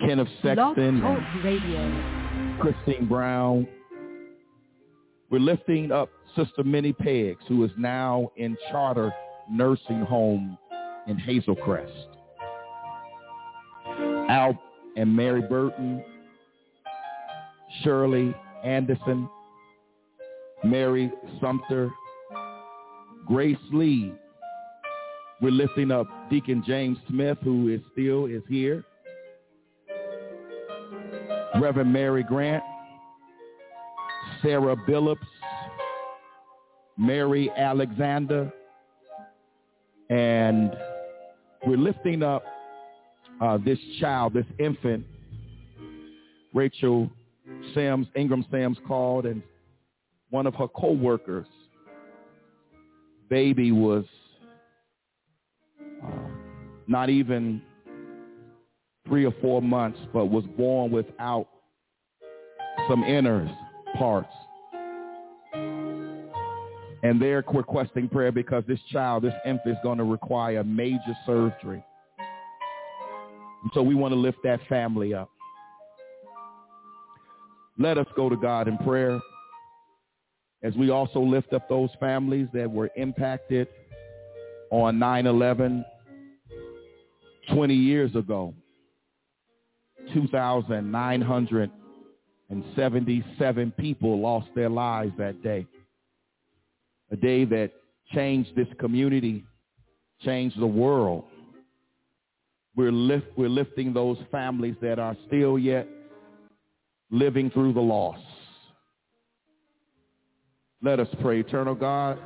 Kenneth Sexton, Radio. Christine Brown. We're lifting up Sister Minnie Peggs, who is now in charter nursing home in Hazel Crest. Al and Mary Burton, Shirley Anderson, Mary Sumter, Grace Lee. We're lifting up Deacon James Smith, who is still is here. Reverend Mary Grant, Sarah Billups, Mary Alexander, and we're lifting up uh, this child, this infant, Rachel Sims, Ingram Sims called, and one of her co-workers, baby was uh, not even three or four months, but was born without some inner parts. And they're requesting prayer because this child, this infant, is going to require major surgery. And so we want to lift that family up. Let us go to God in prayer as we also lift up those families that were impacted on 9-11 20 years ago. 2,977 people lost their lives that day. A day that changed this community, changed the world. We're, lift, we're lifting those families that are still yet living through the loss. Let us pray. Eternal God,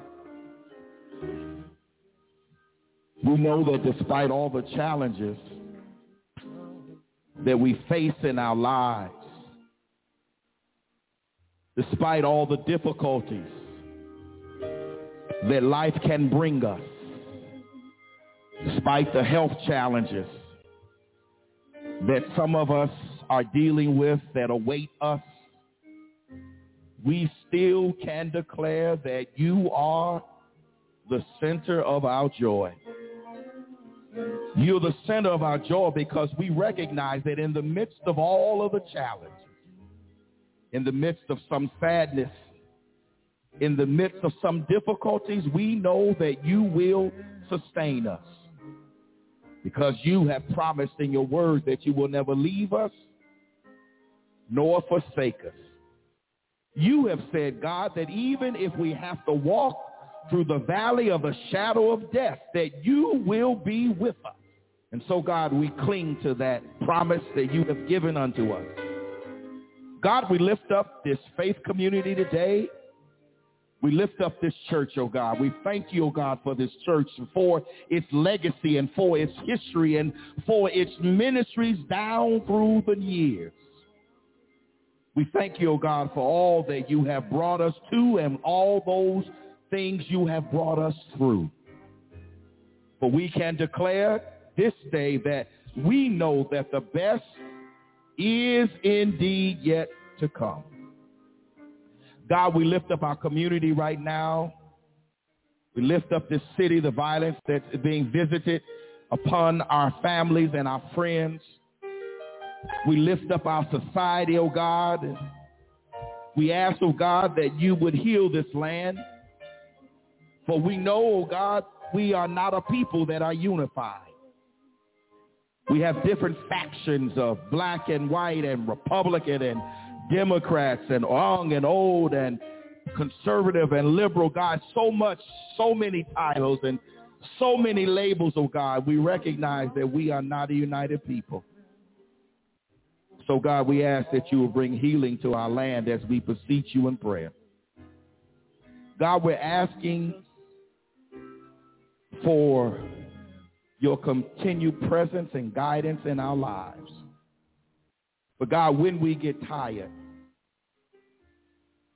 we know that despite all the challenges that we face in our lives, despite all the difficulties that life can bring us, despite the health challenges that some of us are dealing with that await us, we still can declare that you are the center of our joy. You're the center of our joy because we recognize that in the midst of all of the challenges, in the midst of some sadness, in the midst of some difficulties, we know that you will sustain us because you have promised in your word that you will never leave us nor forsake us. You have said, God, that even if we have to walk through the valley of the shadow of death, that you will be with us. And so, God, we cling to that promise that you have given unto us. God, we lift up this faith community today. We lift up this church, oh God. We thank you, oh God, for this church, and for its legacy and for its history and for its ministries down through the years. We thank you, oh God, for all that you have brought us to and all those things you have brought us through. For we can declare this day that we know that the best is indeed yet to come. God, we lift up our community right now. We lift up this city, the violence that's being visited upon our families and our friends. We lift up our society, oh God. We ask, oh God, that you would heal this land. For we know, oh God, we are not a people that are unified. We have different factions of black and white and Republican and Democrats and young and old and conservative and liberal, God, so much, so many titles and so many labels, oh God, we recognize that we are not a united people. So God, we ask that you will bring healing to our land as we beseech you in prayer. God, we're asking for your continued presence and guidance in our lives. But God, when we get tired,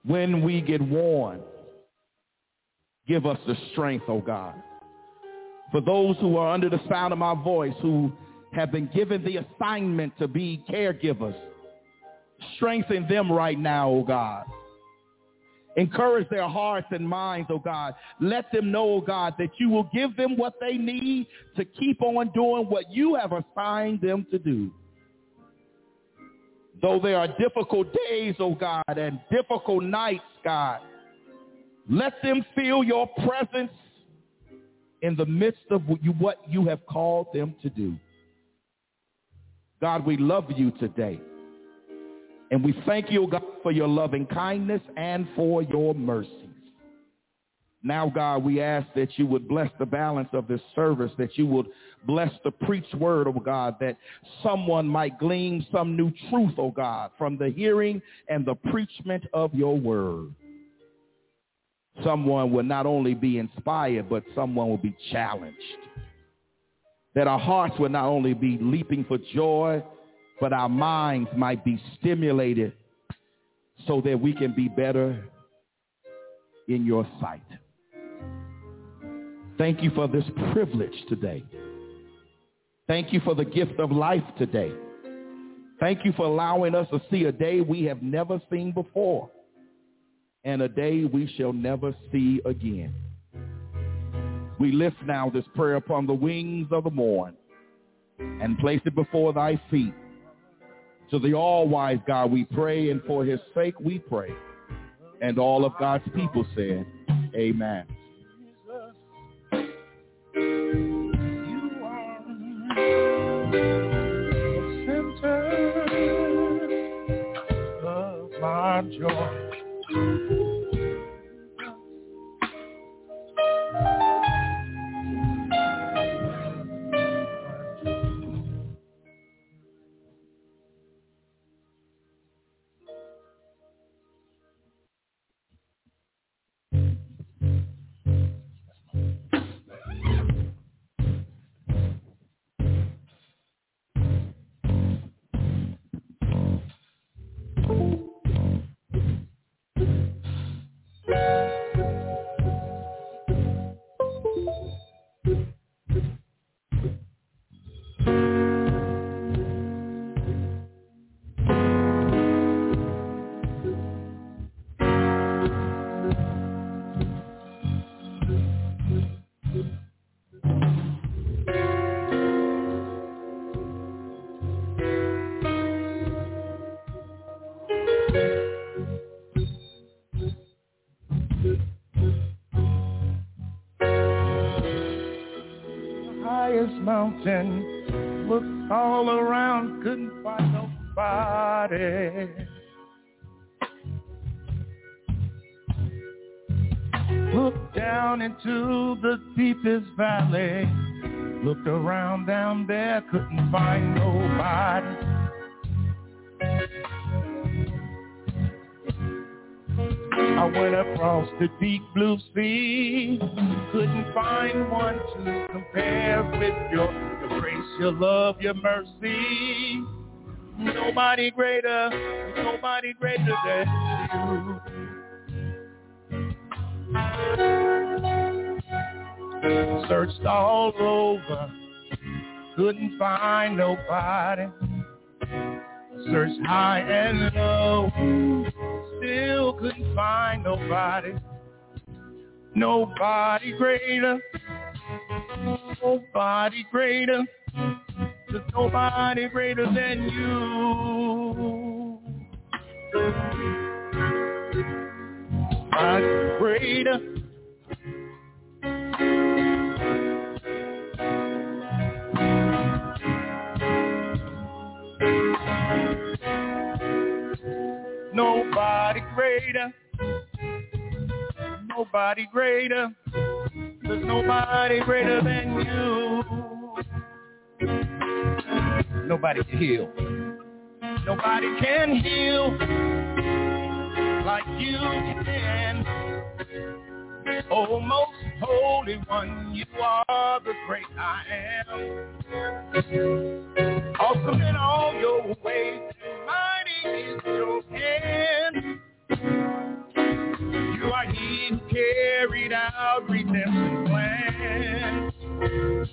when we get worn, give us the strength, oh God. For those who are under the sound of my voice, who have been given the assignment to be caregivers, strengthen them right now, oh God. Encourage their hearts and minds, oh God. Let them know, oh God, that you will give them what they need to keep on doing what you have assigned them to do. Though there are difficult days, oh God, and difficult nights, God, let them feel your presence in the midst of what you have called them to do. God, we love you today. And we thank you, God, for your loving kindness and for your mercies. Now, God, we ask that you would bless the balance of this service, that you would bless the preached word, oh God, that someone might glean some new truth, oh God, from the hearing and the preachment of your word. Someone will not only be inspired, but someone will be challenged. That our hearts will not only be leaping for joy, but our minds might be stimulated so that we can be better in your sight. Thank you for this privilege today. Thank you for the gift of life today. Thank you for allowing us to see a day we have never seen before and a day we shall never see again. We lift now this prayer upon the wings of the morn and place it before thy feet. To the all-wise God we pray, and for his sake we pray. And all of God's people said, Amen. joy. Mountain. Looked all around, couldn't find nobody. Looked down into the deepest valley. Looked around down there, couldn't find nobody. I went across the deep blue sea, couldn't find one to compare with your, your grace, your love, your mercy. Nobody greater, nobody greater than you. Searched all over, couldn't find nobody. Searched high and low still couldn't find nobody. Nobody greater. Nobody greater. There's nobody greater than you. Greater. Greater. Nobody greater. There's nobody greater than you. Nobody can heal. Nobody can heal like you can. Oh, most holy one, you are the great I am. Awesome in all your carried out redemption plans. You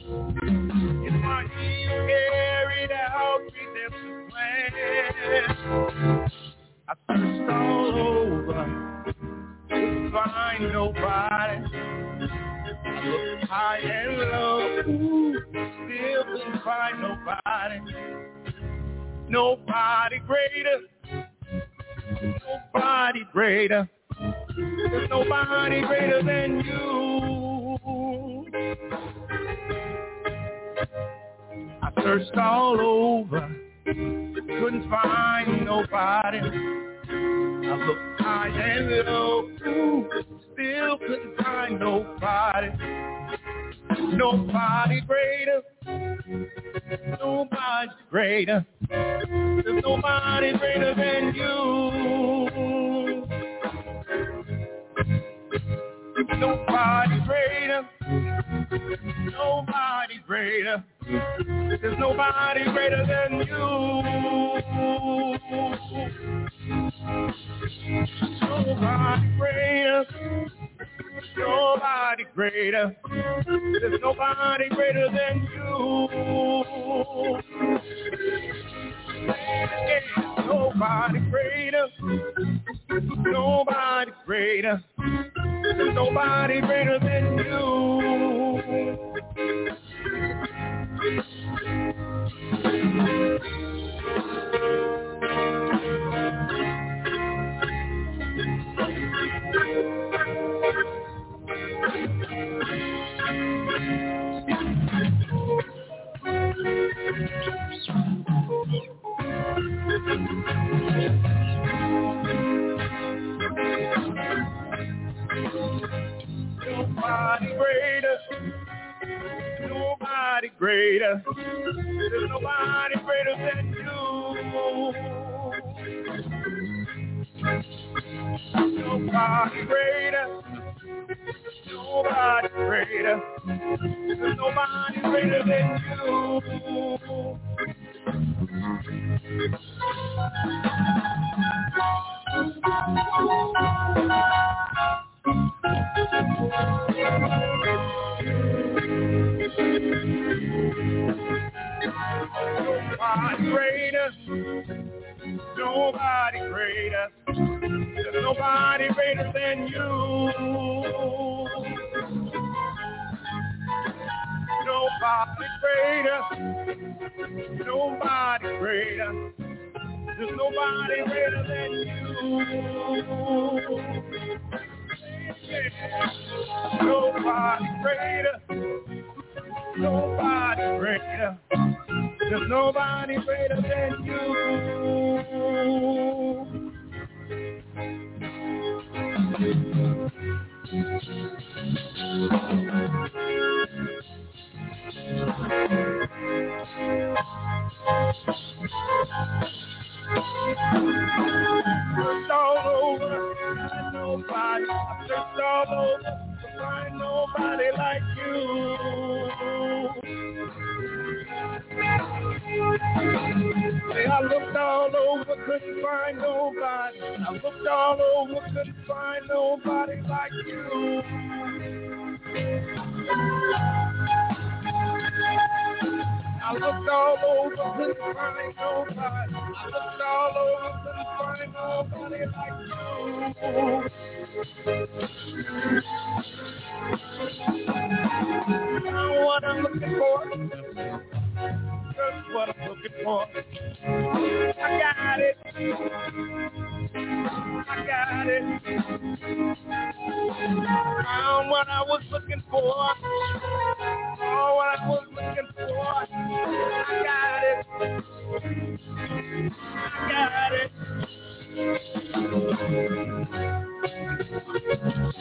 are he carried out redemption plans. I searched all over, couldn't find nobody. I looked high and low, still couldn't find nobody. Nobody greater. Nobody greater. There's nobody greater than you. I searched all over, couldn't find nobody. I looked high and low, still couldn't find nobody. Nobody greater. Nobody greater. There's nobody greater than you. Nobody greater. Nobody greater. There's nobody greater than you. Nobody greater. Nobody greater. There's nobody greater than you. Nobody greater. Nobody greater. Nobody greater than you. Nobody like you. Say I looked all over, couldn't find nobody. I looked all over, couldn't find nobody like you. I looked all over, couldn't find nobody. I looked all over, couldn't find nobody like you. Now what I'm looking for, just what I'm looking for. I got it. I got it. Found what I was looking for. Oh, what I was looking for. I got it. I got it.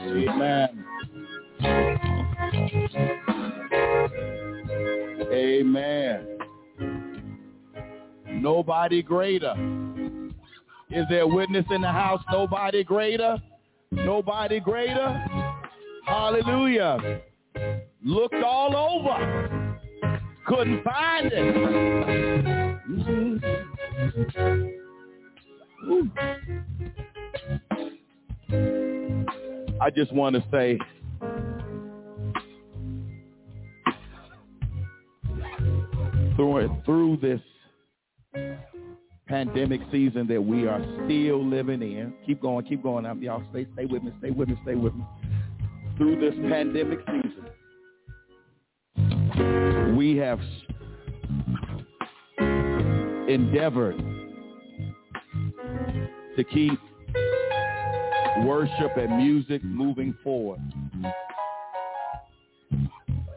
Amen. Amen. Nobody greater. Is there a witness in the house? Nobody greater? Nobody greater? Hallelujah. Looked all over. Couldn't find it. I just want to say through through this pandemic season that we are still living in. Keep going, keep going. Now, y'all stay stay with me, stay with me, stay with me. Through this pandemic season, we have endeavored to keep worship and music moving forward.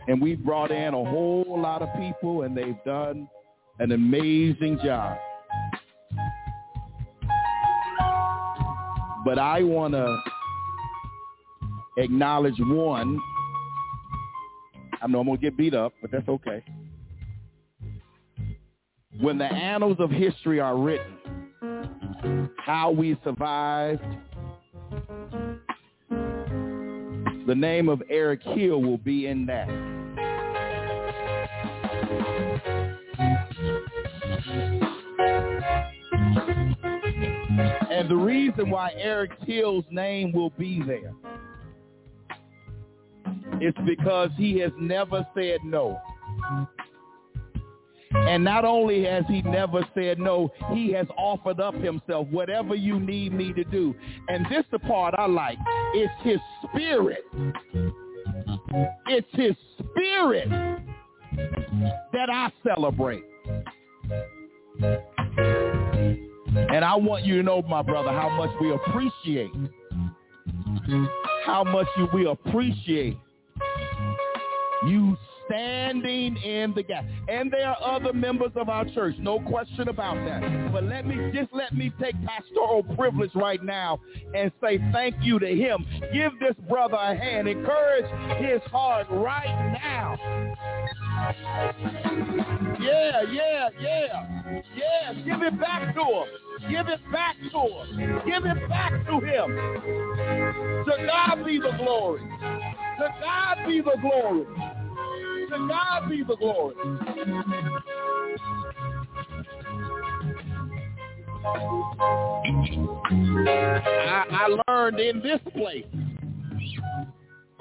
And we brought in a whole lot of people and they've done an amazing job. But I want to acknowledge one. I know I'm going to get beat up, but that's okay. When the annals of history are written, how we survived, the name of Eric Hill will be in that. And the reason why Eric Hill's name will be there is because he has never said no. And not only has he never said no, he has offered up himself, whatever you need me to do. And this the part I like. It's his spirit. It's his spirit that I celebrate. And I want you to know, my brother, how much we appreciate, how much we appreciate you standing in the gap. And there are other members of our church, no question about that. But let me just let me take pastoral privilege right now and say thank you to him. Give this brother a hand. Encourage his heart right now. Yeah, yeah, yeah. Yeah, give it back to him. Give it back to him. Give it back to him. To God be the glory. To God be the glory. To God be the glory. I, I learned in this place.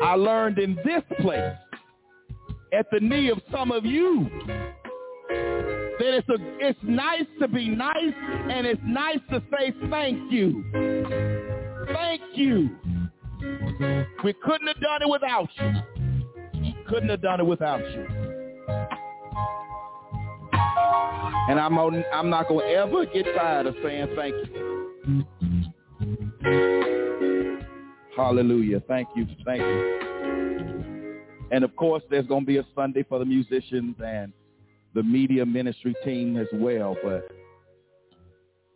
I learned in this place at the knee of some of you that it's a it's nice to be nice and it's nice to say thank you. Thank you. We couldn't have done it without you. Couldn't have done it without you. And I'm on, I'm not going to ever get tired of saying thank you. Hallelujah. Thank you. Thank you. And of course, there's going to be a Sunday for the musicians and the media ministry team as well. But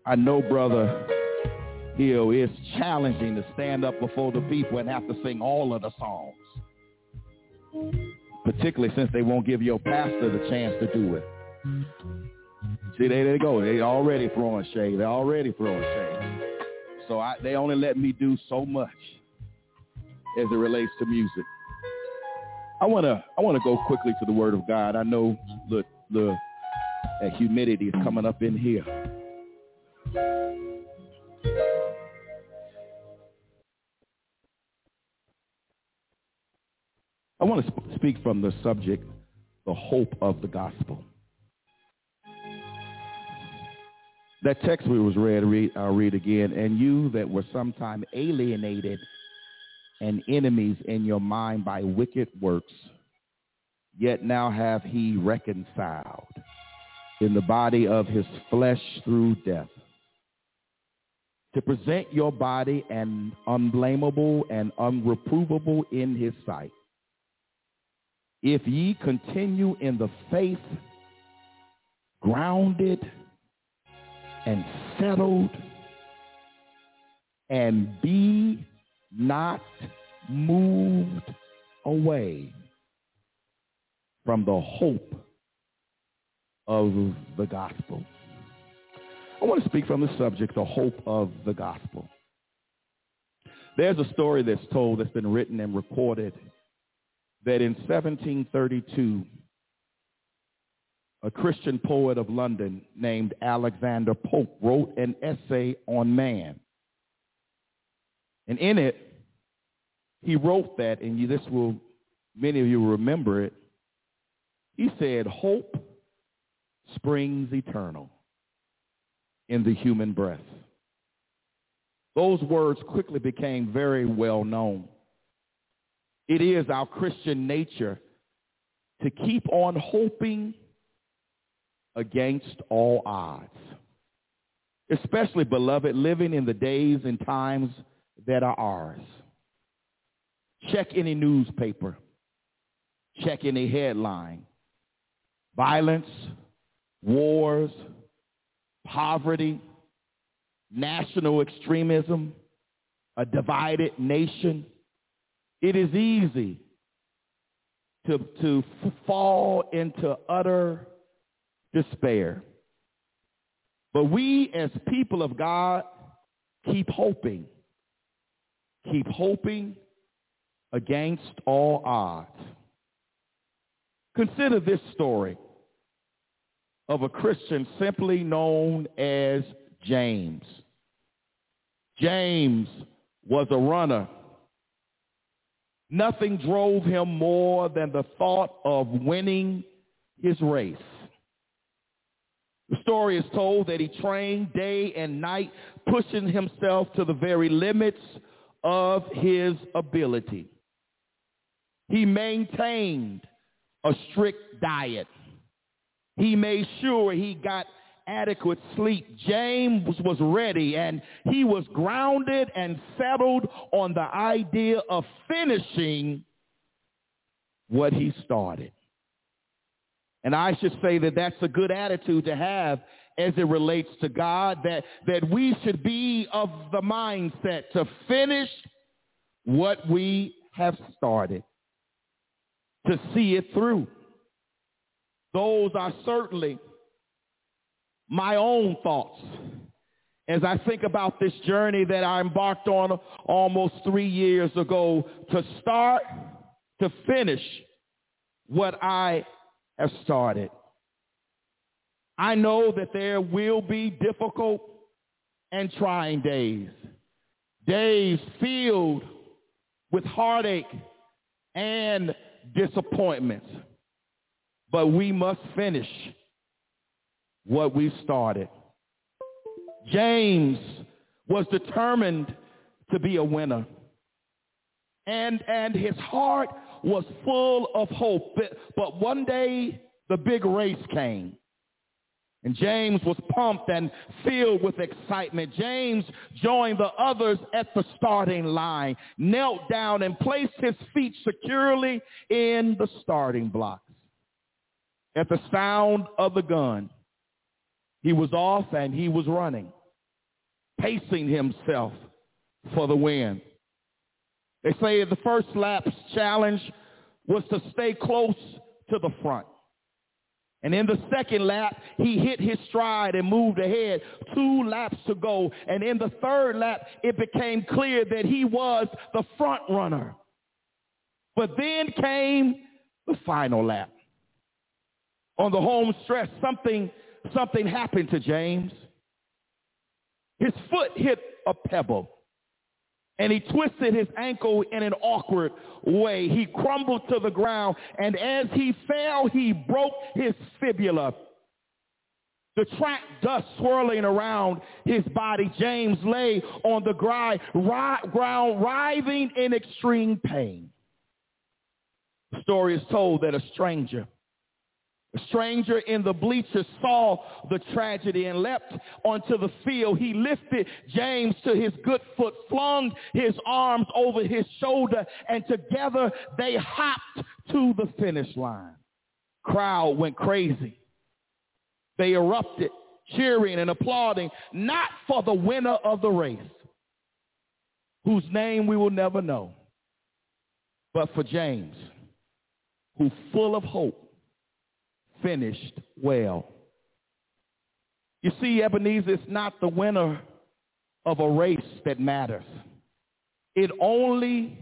I know, brother Hill, it's challenging to stand up before the people and have to sing all of the songs. Particularly since they won't give your pastor the chance to do it. See, there they go. They already throwing shade. They already throwing shade. So I, they only let me do so much as it relates to music. I want to I want to go quickly to the Word of God. I know the the that humidity is coming up in here. I want to sp- speak from the subject, the hope of the gospel. That text we was read, read, I'll read again. And you that were sometime alienated and enemies in your mind by wicked works, yet now have he reconciled in the body of his flesh through death, to present your body an unblameable and unreprovable in his sight. If ye continue in the faith, grounded and settled, and be not moved away from the hope of the gospel. I want to speak from the subject, the hope of the gospel. There's a story that's told that's been written and recorded that in 1732, a Christian poet of London named Alexander Pope wrote an essay on man. And in it, he wrote that, and you, this will, many of you remember it. He said, hope springs eternal in the human breast. Those words quickly became very well known. It is our Christian nature to keep on hoping against all odds. Especially, beloved, living in the days and times that are ours. Check any newspaper. Check any headline. Violence, wars, poverty, national extremism, a divided nation. It is easy to, to fall into utter despair. But we as people of God keep hoping. Keep hoping against all odds. Consider this story of a Christian simply known as James. James was a runner. Nothing drove him more than the thought of winning his race. The story is told that he trained day and night, pushing himself to the very limits of his ability. He maintained a strict diet. He made sure he got adequate sleep. James was ready and he was grounded and settled on the idea of finishing what he started. And I should say that that's a good attitude to have as it relates to God, that, that we should be of the mindset to finish what we have started, to see it through. Those are certainly my own thoughts as I think about this journey that I embarked on almost three years ago to start, to finish what I have started. I know that there will be difficult and trying days, days filled with heartache and disappointments. But we must finish what we started. James was determined to be a winner. And, and his heart was full of hope. But one day, the big race came. And James was pumped and filled with excitement. James joined the others at the starting line, knelt down and placed his feet securely in the starting blocks. At the sound of the gun, he was off and he was running, pacing himself for the win. They say the first lap's challenge was to stay close to the front. And in the second lap, he hit his stride and moved ahead. Two laps to go. And in the third lap, it became clear that he was the front runner. But then came the final lap. On the home stretch, something, something happened to James. His foot hit a pebble and he twisted his ankle in an awkward way. He crumbled to the ground, and as he fell, he broke his fibula. The track dust swirling around his body, James lay on the ground, writhing in extreme pain. The story is told that a stranger a stranger in the bleachers saw the tragedy and leapt onto the field. He lifted James to his good foot, flung his arms over his shoulder, and together they hopped to the finish line. Crowd went crazy. They erupted, cheering and applauding, not for the winner of the race, whose name we will never know, but for James, who full of hope finished well. You see, Ebenezer, it's not the winner of a race that matters. It only,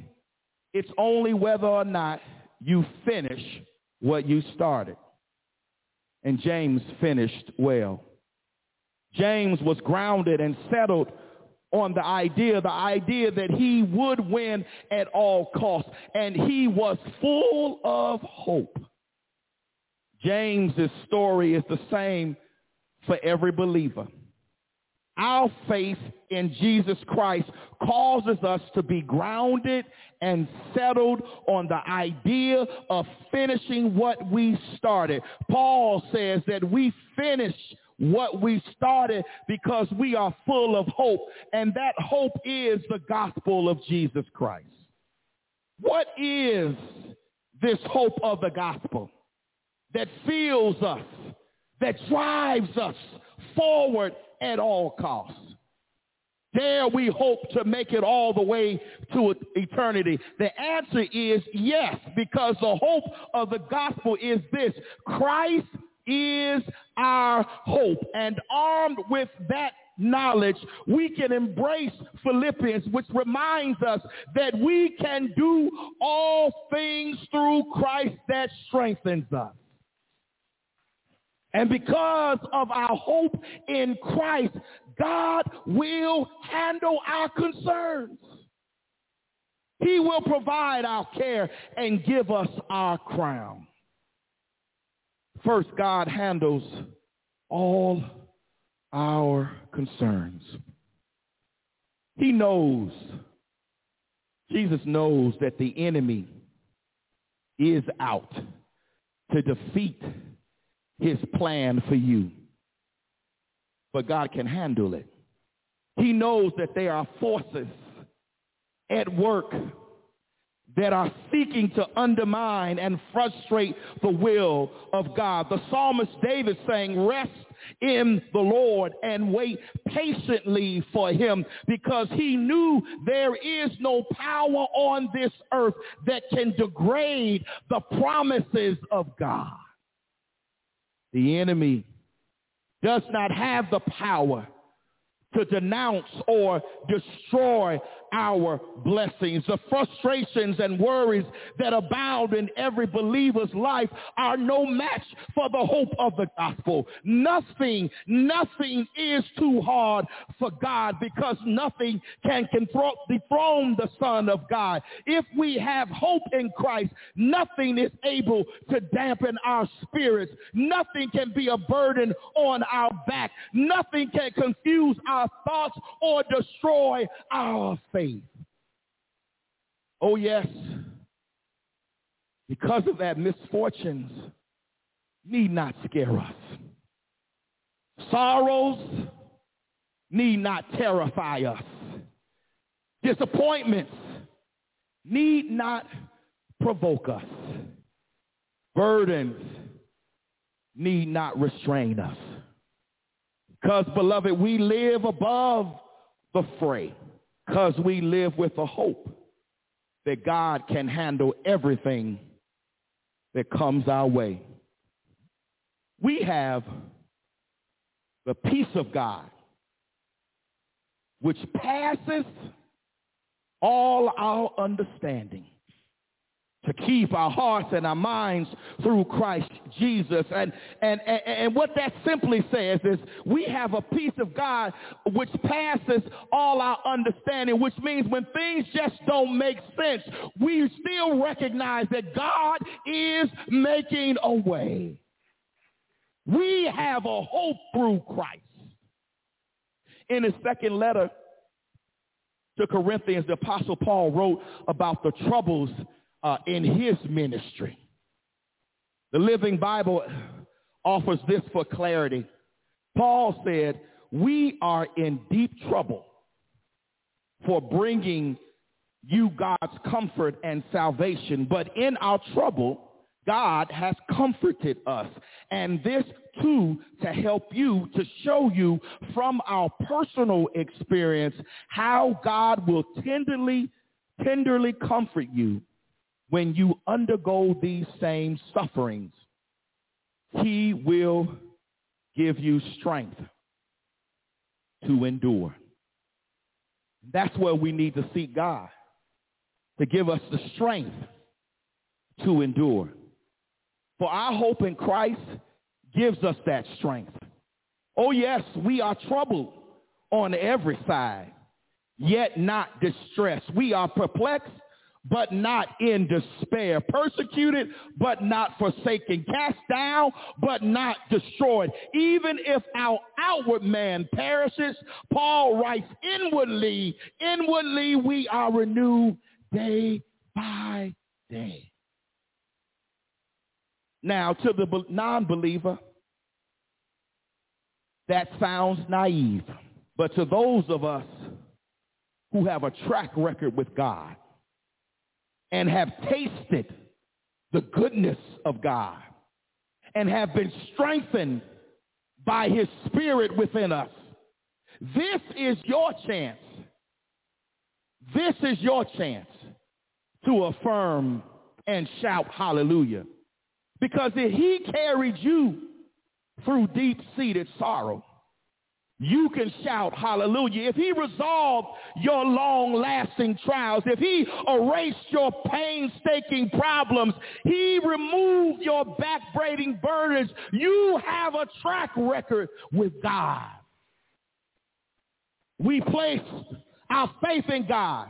it's only whether or not you finish what you started. And James finished well. James was grounded and settled on the idea, the idea that he would win at all costs. And he was full of hope. James's story is the same for every believer. Our faith in Jesus Christ causes us to be grounded and settled on the idea of finishing what we started. Paul says that we finish what we started because we are full of hope, and that hope is the gospel of Jesus Christ. What is this hope of the gospel that fills us, that drives us forward at all costs? Dare we hope to make it all the way to eternity? The answer is yes, because the hope of the gospel is this. Christ is our hope. And armed with that knowledge, we can embrace Philippians, which reminds us that we can do all things through Christ that strengthens us. And because of our hope in Christ, God will handle our concerns. He will provide our care and give us our crown. First, God handles all our concerns. He knows, Jesus knows that the enemy is out to defeat his plan for you. But God can handle it. He knows that there are forces at work that are seeking to undermine and frustrate the will of God. The psalmist David saying, rest in the Lord and wait patiently for him because he knew there is no power on this earth that can degrade the promises of God. The enemy does not have the power to denounce or destroy our blessings. The frustrations and worries that abound in every believer's life are no match for the hope of the gospel. Nothing, nothing is too hard for God because nothing can dethrone the Son of God. If we have hope in Christ, nothing is able to dampen our spirits. Nothing can be a burden on our back. Nothing can confuse our thoughts or destroy our faith faith. Oh, yes. Because of that, misfortunes need not scare us. Sorrows need not terrify us. Disappointments need not provoke us. Burdens need not restrain us. Because, beloved, we live above the fray because we live with the hope that God can handle everything that comes our way. We have the peace of God, which passes all our understanding to keep our hearts and our minds through Christ Jesus. And, and, and, and, what that simply says is we have a peace of God which passes all our understanding, which means when things just don't make sense, we still recognize that God is making a way. We have a hope through Christ. In his second letter to Corinthians, the Apostle Paul wrote about the troubles uh, in his ministry. The Living Bible offers this for clarity. Paul said, we are in deep trouble for bringing you God's comfort and salvation. But in our trouble, God has comforted us. And this too to help you, to show you from our personal experience how God will tenderly, tenderly comfort you when you undergo these same sufferings, he will give you strength to endure. That's where we need to seek God, to give us the strength to endure. For our hope in Christ gives us that strength. Oh yes, we are troubled on every side, yet not distressed. We are perplexed, but not in despair, persecuted, but not forsaken, cast down, but not destroyed. Even if our outward man perishes, Paul writes, inwardly, inwardly we are renewed day by day. Now, to the non-believer, that sounds naive. But to those of us who have a track record with God and have tasted the goodness of God and have been strengthened by his spirit within us, this is your chance. This is your chance to affirm and shout hallelujah. Because if he carried you through deep-seated sorrow, you can shout hallelujah. If he resolved your long-lasting trials, if he erased your painstaking problems, he removed your backbraiding burdens, you have a track record with God. We place our faith in God.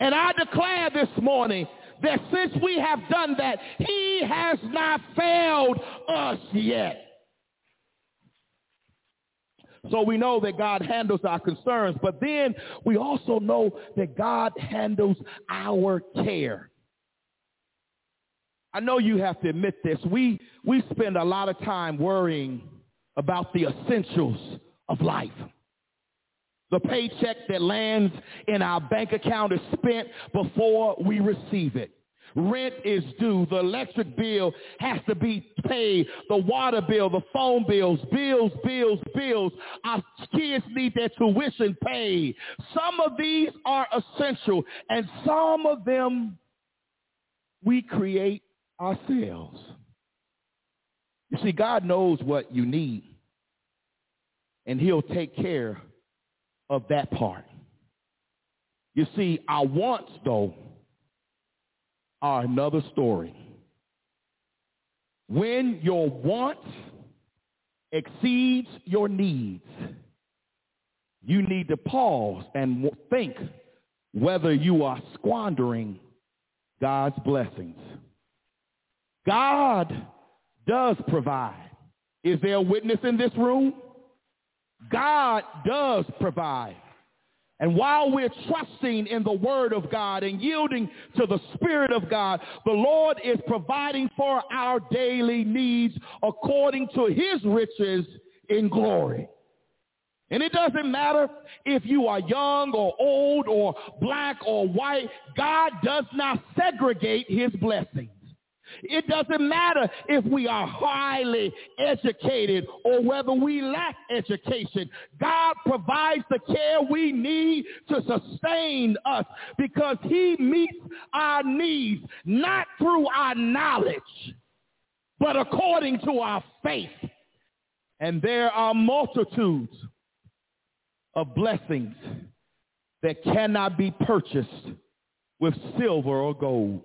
And I declare this morning that since we have done that, he has not failed us yet. So we know that God handles our concerns, but then we also know that God handles our care. I know you have to admit this. We, we spend a lot of time worrying about the essentials of life. The paycheck that lands in our bank account is spent before we receive it. Rent is due. The electric bill has to be paid. The water bill, the phone bills, bills, bills, bills. Our kids need their tuition paid. Some of these are essential, and some of them we create ourselves. You see, God knows what you need, and he'll take care of that part. You see, our wants, though, are another story. When your wants exceeds your needs, you need to pause and think whether you are squandering God's blessings. God does provide. Is there a witness in this room? God does provide. And while we're trusting in the word of God and yielding to the spirit of God, the Lord is providing for our daily needs according to his riches in glory. And it doesn't matter if you are young or old or black or white. God does not segregate his blessings. It doesn't matter if we are highly educated or whether we lack education. God provides the care we need to sustain us because he meets our needs not through our knowledge, but according to our faith. And there are multitudes of blessings that cannot be purchased with silver or gold.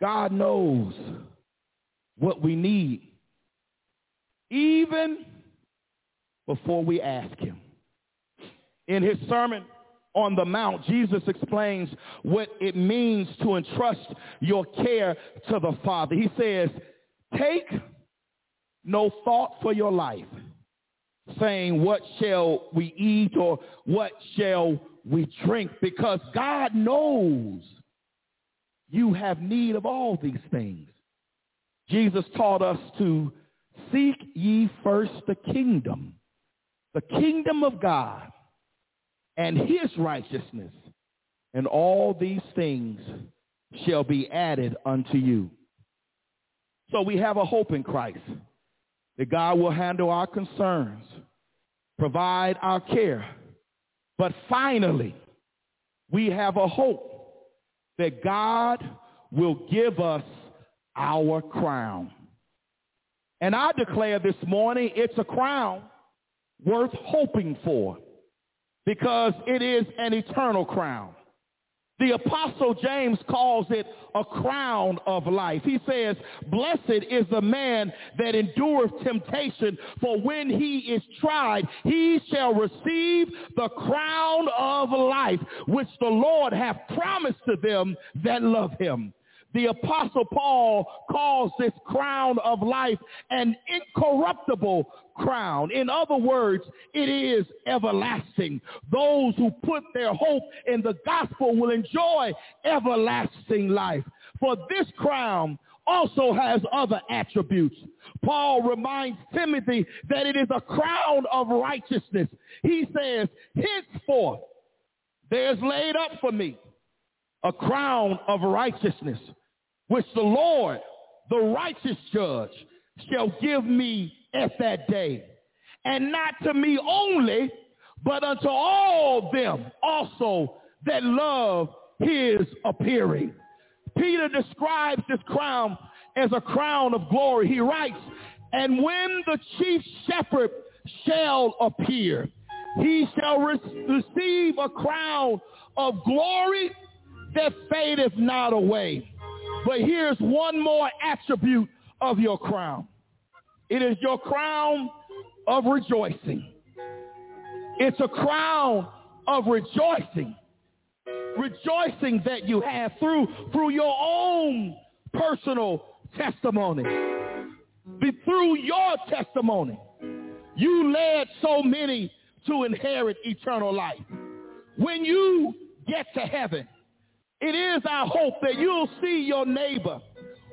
God knows what we need even before we ask him. In his sermon on the Mount, Jesus explains what it means to entrust your care to the Father. He says, take no thought for your life, saying, what shall we eat or what shall we drink? Because God knows you have need of all these things. Jesus taught us to seek ye first the kingdom, the kingdom of God and his righteousness, and all these things shall be added unto you. So we have a hope in Christ that God will handle our concerns, provide our care. But finally, we have a hope that God will give us our crown. And I declare this morning it's a crown worth hoping for because it is an eternal crown. The apostle James calls it a crown of life. He says, blessed is the man that endureth temptation, for when he is tried, he shall receive the crown of life, which the Lord hath promised to them that love him. The apostle Paul calls this crown of life an incorruptible crown. In other words, it is everlasting. Those who put their hope in the gospel will enjoy everlasting life. For this crown also has other attributes. Paul reminds Timothy that it is a crown of righteousness. He says, henceforth, there's laid up for me a crown of righteousness which the Lord, the righteous judge, shall give me at that day. And not to me only, but unto all them also that love his appearing. Peter describes this crown as a crown of glory. He writes, and when the chief shepherd shall appear, he shall re- receive a crown of glory that fadeth not away. But here's one more attribute of your crown. It is your crown of rejoicing. It's a crown of rejoicing. Rejoicing that you have through, through your own personal testimony. Be, through your testimony, you led so many to inherit eternal life. When you get to heaven, it is our hope that you'll see your neighbor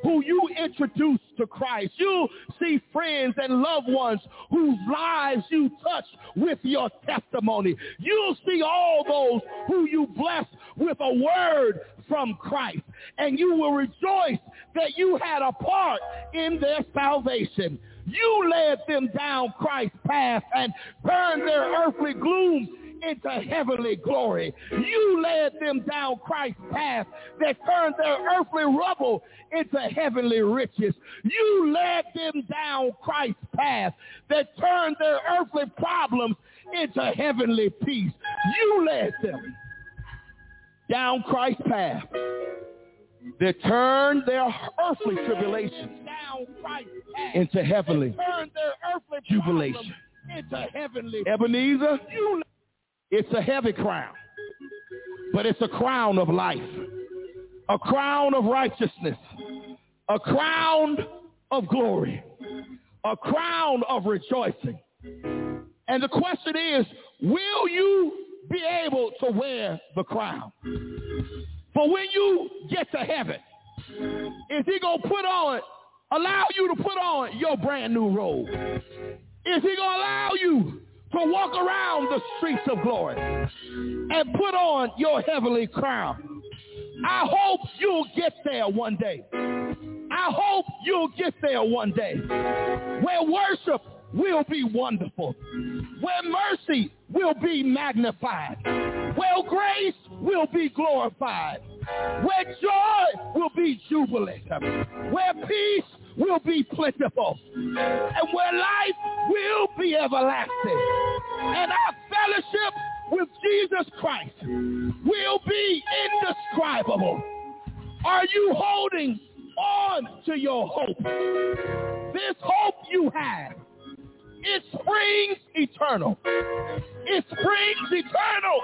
who you introduced to Christ. You'll see friends and loved ones whose lives you touch with your testimony. You'll see all those who you bless with a word from Christ. And you will rejoice that you had a part in their salvation. You led them down Christ's path and turned their earthly gloom into heavenly glory. You led them down Christ's path that turned their earthly rubble into heavenly riches. You led them down Christ's path that turned their earthly problems into heavenly peace. You led them down Christ's path that turned their earthly tribulations into heavenly jubilation. Into heavenly Ebenezer, you it's a heavy crown, but it's a crown of life, a crown of righteousness, a crown of glory, a crown of rejoicing. And the question is, will you be able to wear the crown? For when you get to heaven, is he going to put on, allow you to put on your brand new robe? Is he going to allow you to walk around the streets of glory and put on your heavenly crown. I hope you'll get there one day. I hope you'll get there one day where worship will be wonderful, where mercy will be magnified, where grace will be glorified, where joy will be jubilant, where peace will be plentiful, and where life will be everlasting. And our fellowship with Jesus Christ will be indescribable. Are you holding on to your hope? This hope you have, it springs eternal. It springs eternal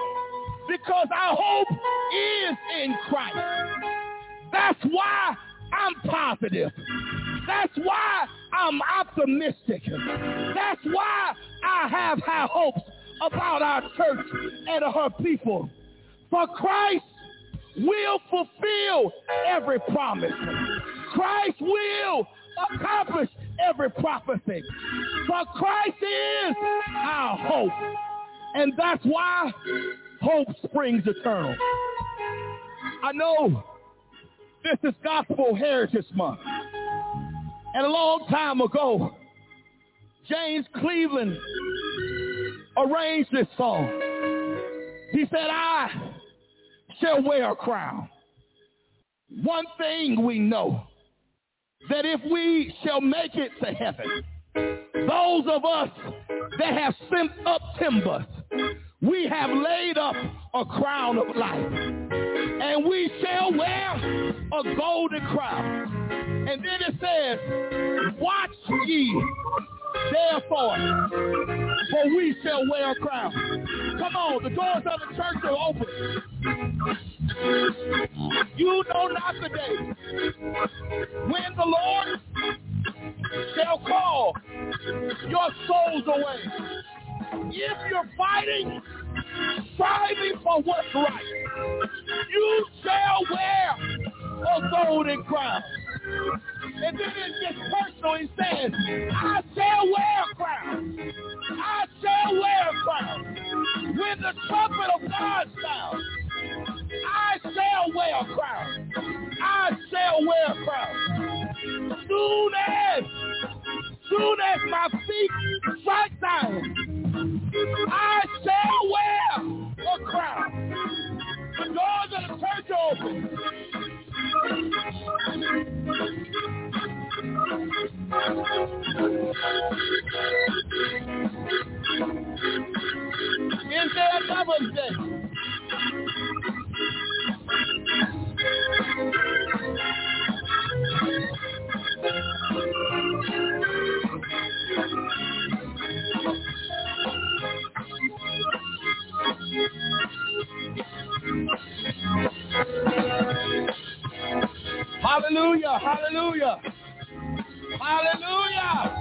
because our hope is in Christ. That's why I'm positive. That's why I'm optimistic. That's why I have high hopes about our church and her people. For Christ will fulfill every promise. Christ will accomplish every prophecy. For Christ is our hope. And that's why hope springs eternal. I know this is Gospel Heritage Month. And a long time ago, James Cleveland arranged this song. He said, I shall wear a crown. One thing we know, that if we shall make it to heaven, those of us that have sent up timbers, we have laid up a crown of life. and we shall wear a golden crown. And then it says, watch ye therefore, for we shall wear a crown. Come on, the doors of the church are open. You know not the day when the Lord shall call your souls away. If you're fighting, striving for what's right, you shall wear a golden crown. Then it gets personal. He says, I shall wear a crown. I shall wear a crown. When the trumpet of God sounds, I shall wear a crown. I shall wear a crown. Soon as, soon as my feet strike down, I shall wear a crown. The doors of the church open. Is there another day? Hallelujah, hallelujah, hallelujah.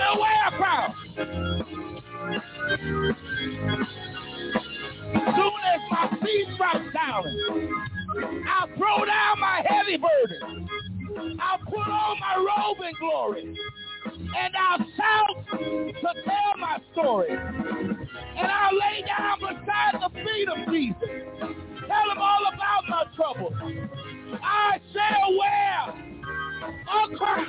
And wear a. Soon as my feet drop down, I'll throw down my heavy burden. I'll put on my robe in glory. And I'll shout to tell my story. And I'll lay down beside the feet of Jesus. Tell him all about my trouble. I shall wear a crown.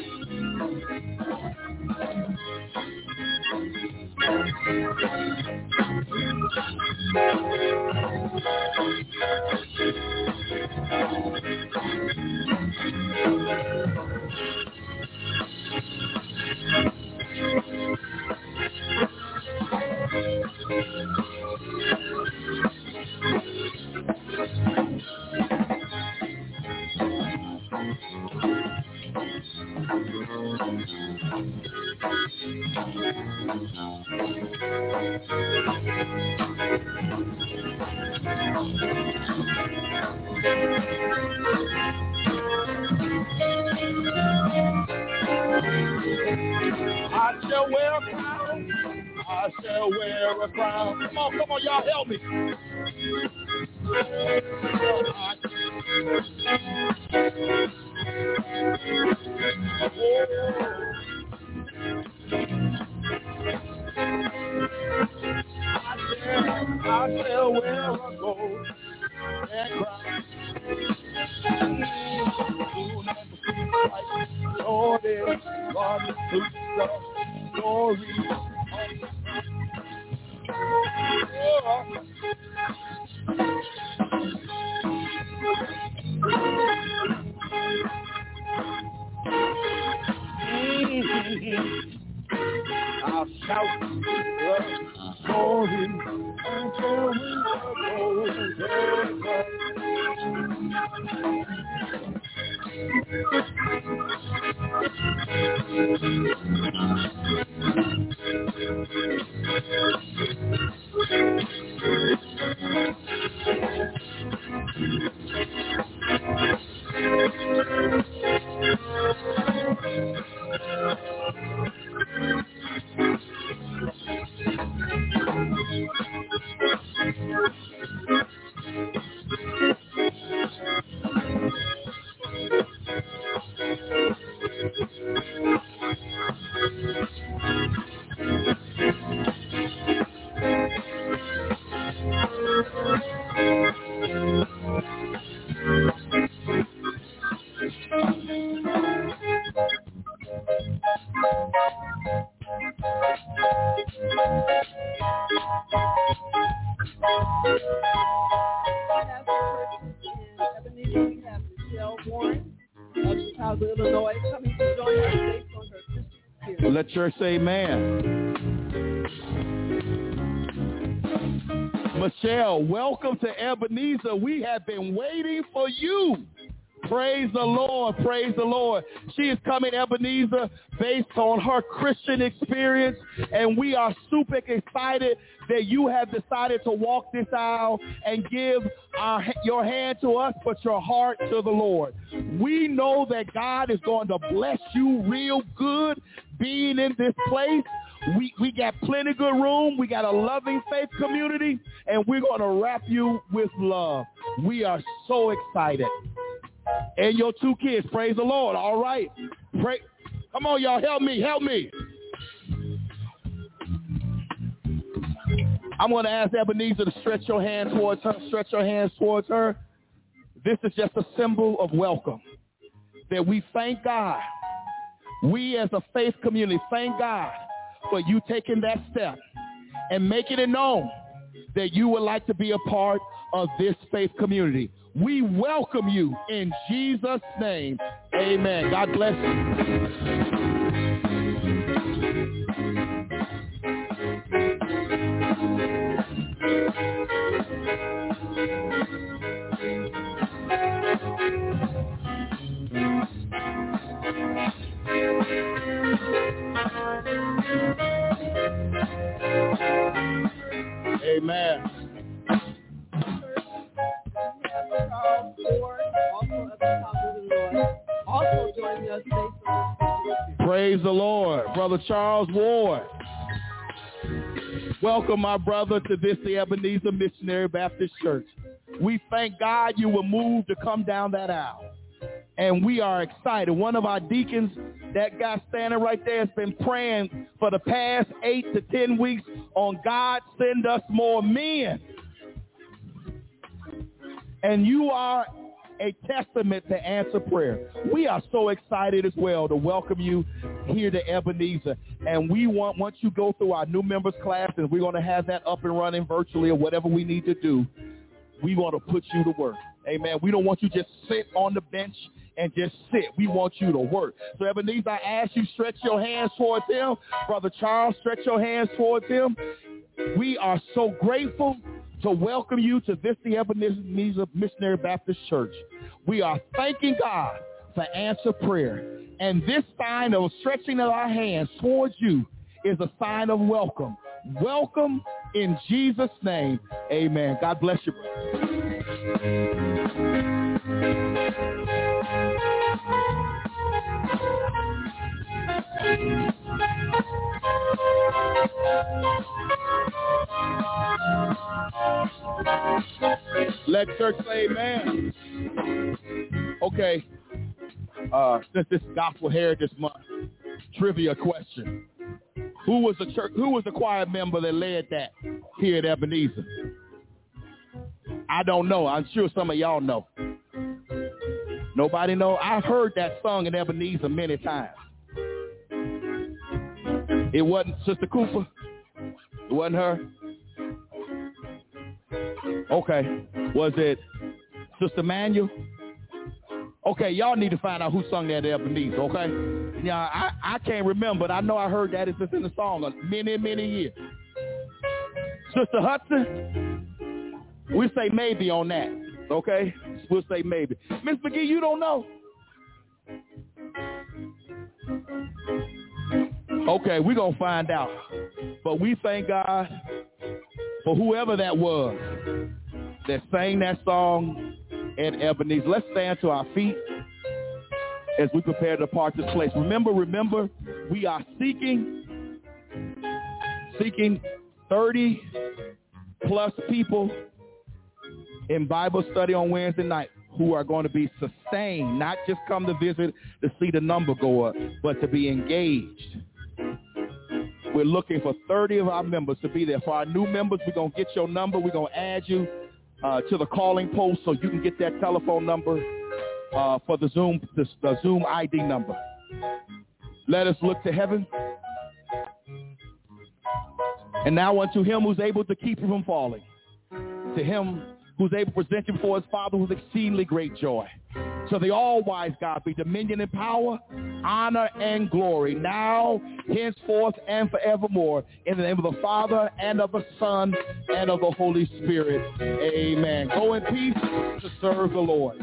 Ebenezer, church say amen. Praise the Lord. Praise the Lord. She is coming Ebenezer based on her Christian experience. And we are super excited that you have decided to walk this aisle and give our, your hand to us, but your heart to the Lord. We know that God is going to bless you real good being in this place. We, we got plenty good room. We got a loving faith community, and we're going to wrap you with love. We are so excited and your two kids. Praise the Lord. All right. Pray. Come on, y'all. Help me. Help me. I'm going to ask Ebenezer to stretch your hand towards her. Stretch your hands towards her. This is just a symbol of welcome. That we thank God. We as a faith community thank God for you taking that step and making it known that you would like to be a part of this faith community. We welcome you in Jesus' name. Amen. God bless you. Amen. Praise the Lord. Brother Charles Ward. Welcome, my brother, to this, the Ebenezer Missionary Baptist Church. We thank God you were moved to come down that aisle. And we are excited. One of our deacons, that guy standing right there, has been praying for the past eight to ten weeks on God send us more men. And you are a testament to answer prayer. We are so excited as well to welcome you here to Ebenezer. And we want, once you go through our new members class, and we're going to have that up and running virtually or whatever we need to do, we want to put you to work. Amen. We don't want you just sit on the bench and just sit. We want you to work. So Ebenezer, I ask you stretch your hands towards him. Brother Charles, stretch your hands towards him. We are so grateful to welcome you to this the Ebenezer Missionary Baptist Church. We are thanking God for answer prayer. And this sign of stretching of our hands towards you is a sign of welcome. Welcome in Jesus' name. Amen. God bless you. Let church say amen. Okay. Uh, since this Gospel Heritage Month, trivia question. Who was the church, who was the choir member that led that here at Ebenezer? I don't know. I'm sure some of y'all know. Nobody know? I've heard that song in Ebenezer many times. It wasn't Sister Cooper? It wasn't her? Okay. Was it Sister Manuel? Okay, y'all need to find out who sung that at Ebenezer, okay? Yeah, I, I can't remember, but I know I heard that it's just in the song many, many years. Sister Hudson, we say maybe on that, okay? We'll say maybe. Miss McGee, you don't know? Okay, we're going to find out. But we thank God for whoever that was that sang that song at Ebenezer. Let's stand to our feet as we prepare to depart this place. Remember, remember, we are seeking, seeking 30 plus people in Bible study on Wednesday night who are going to be sustained, not just come to visit to see the number go up, but to be engaged. We're looking for 30 of our members to be there. For our new members, we're going to get your number. We're going to add you uh, to the calling post so you can get that telephone number uh, for the Zoom, the, the Zoom ID number. Let us look to heaven. And now unto him who's able to keep you from falling, to him who's able to present you before his Father with exceedingly great joy. To the all-wise God be dominion and power, honor and glory, now, henceforth, and forevermore. In the name of the Father, and of the Son, and of the Holy Spirit. Amen. Go in peace to serve the Lord.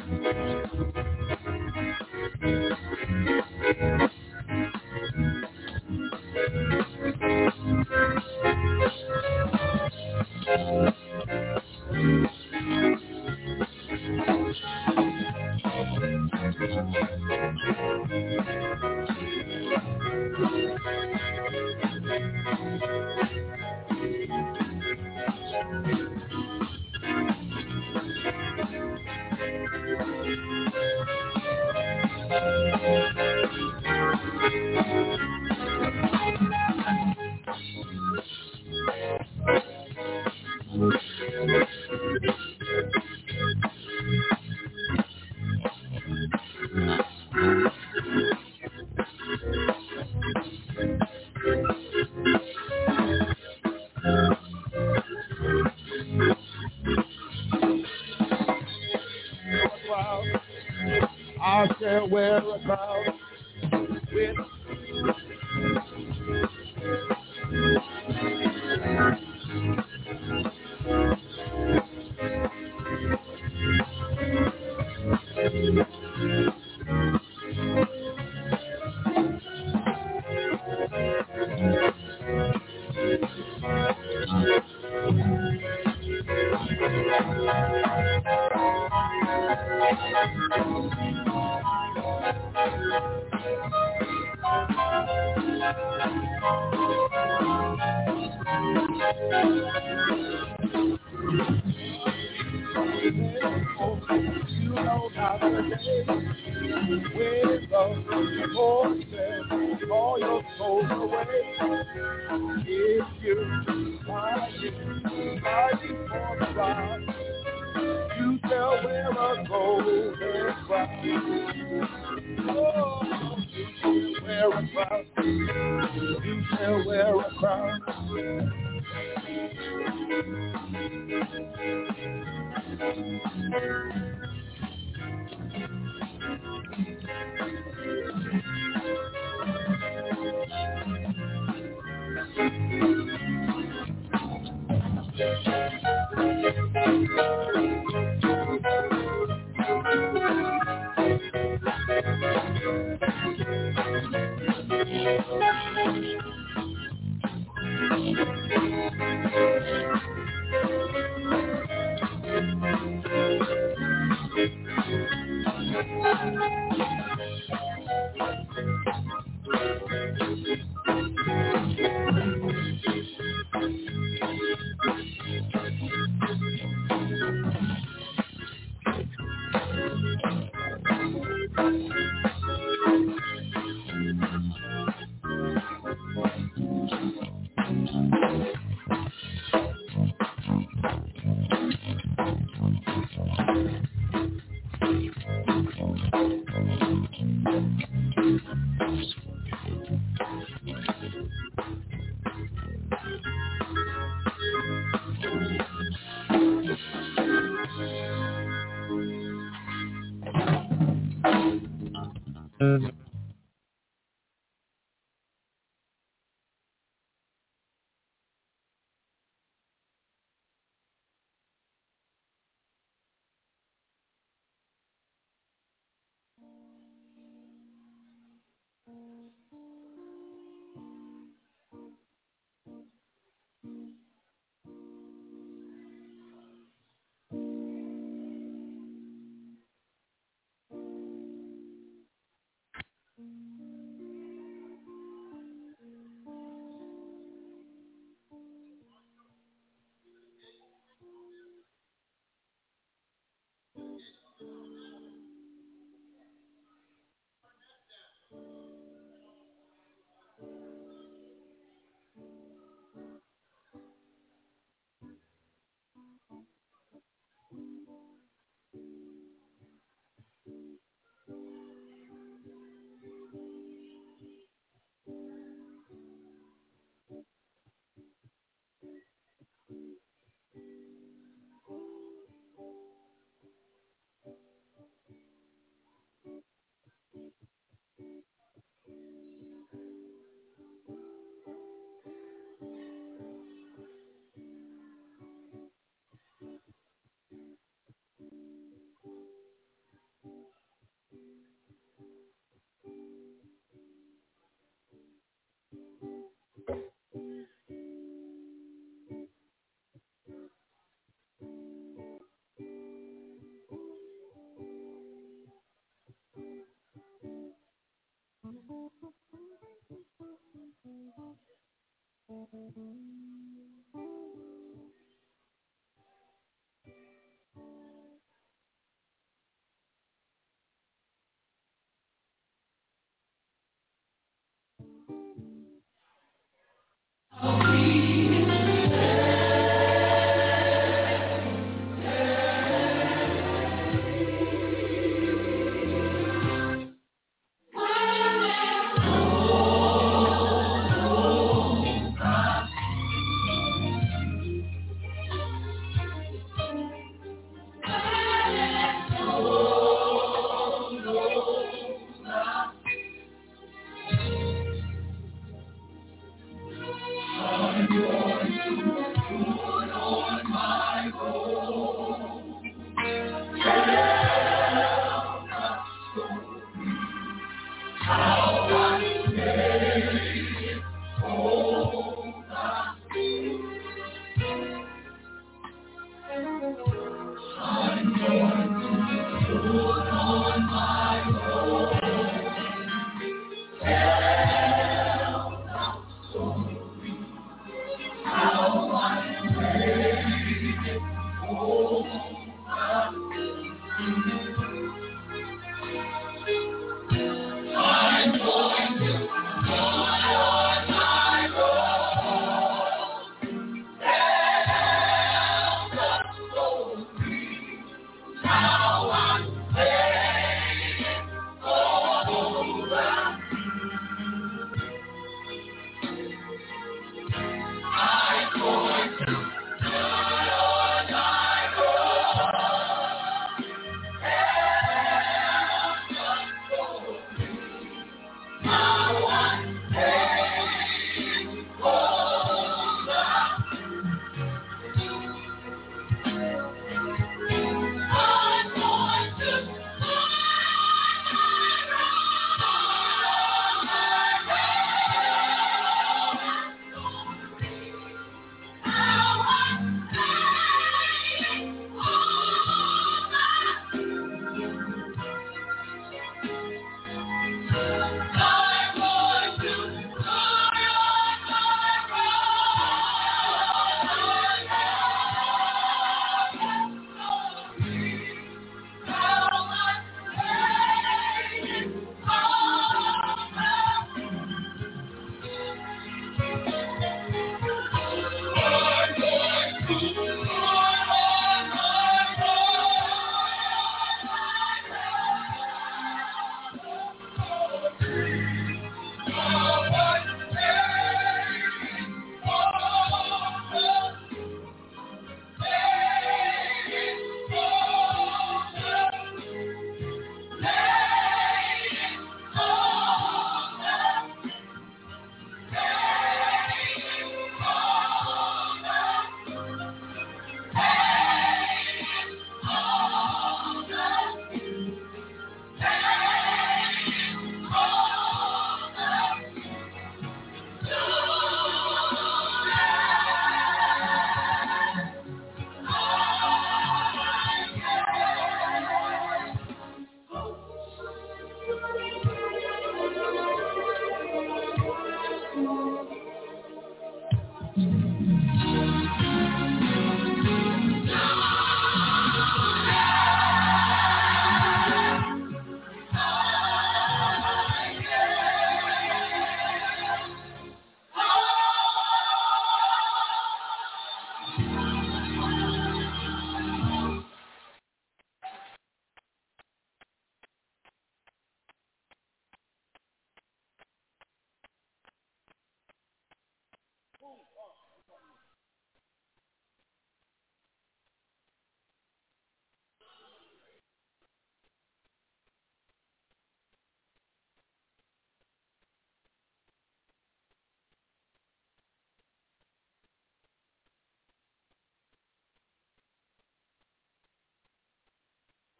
Mm-hmm.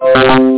Oh.